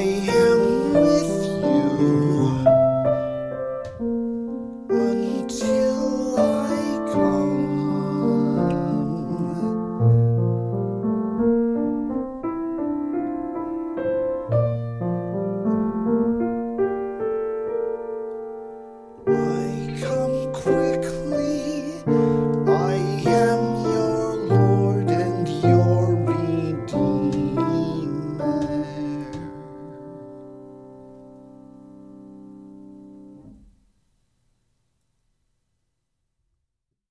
away.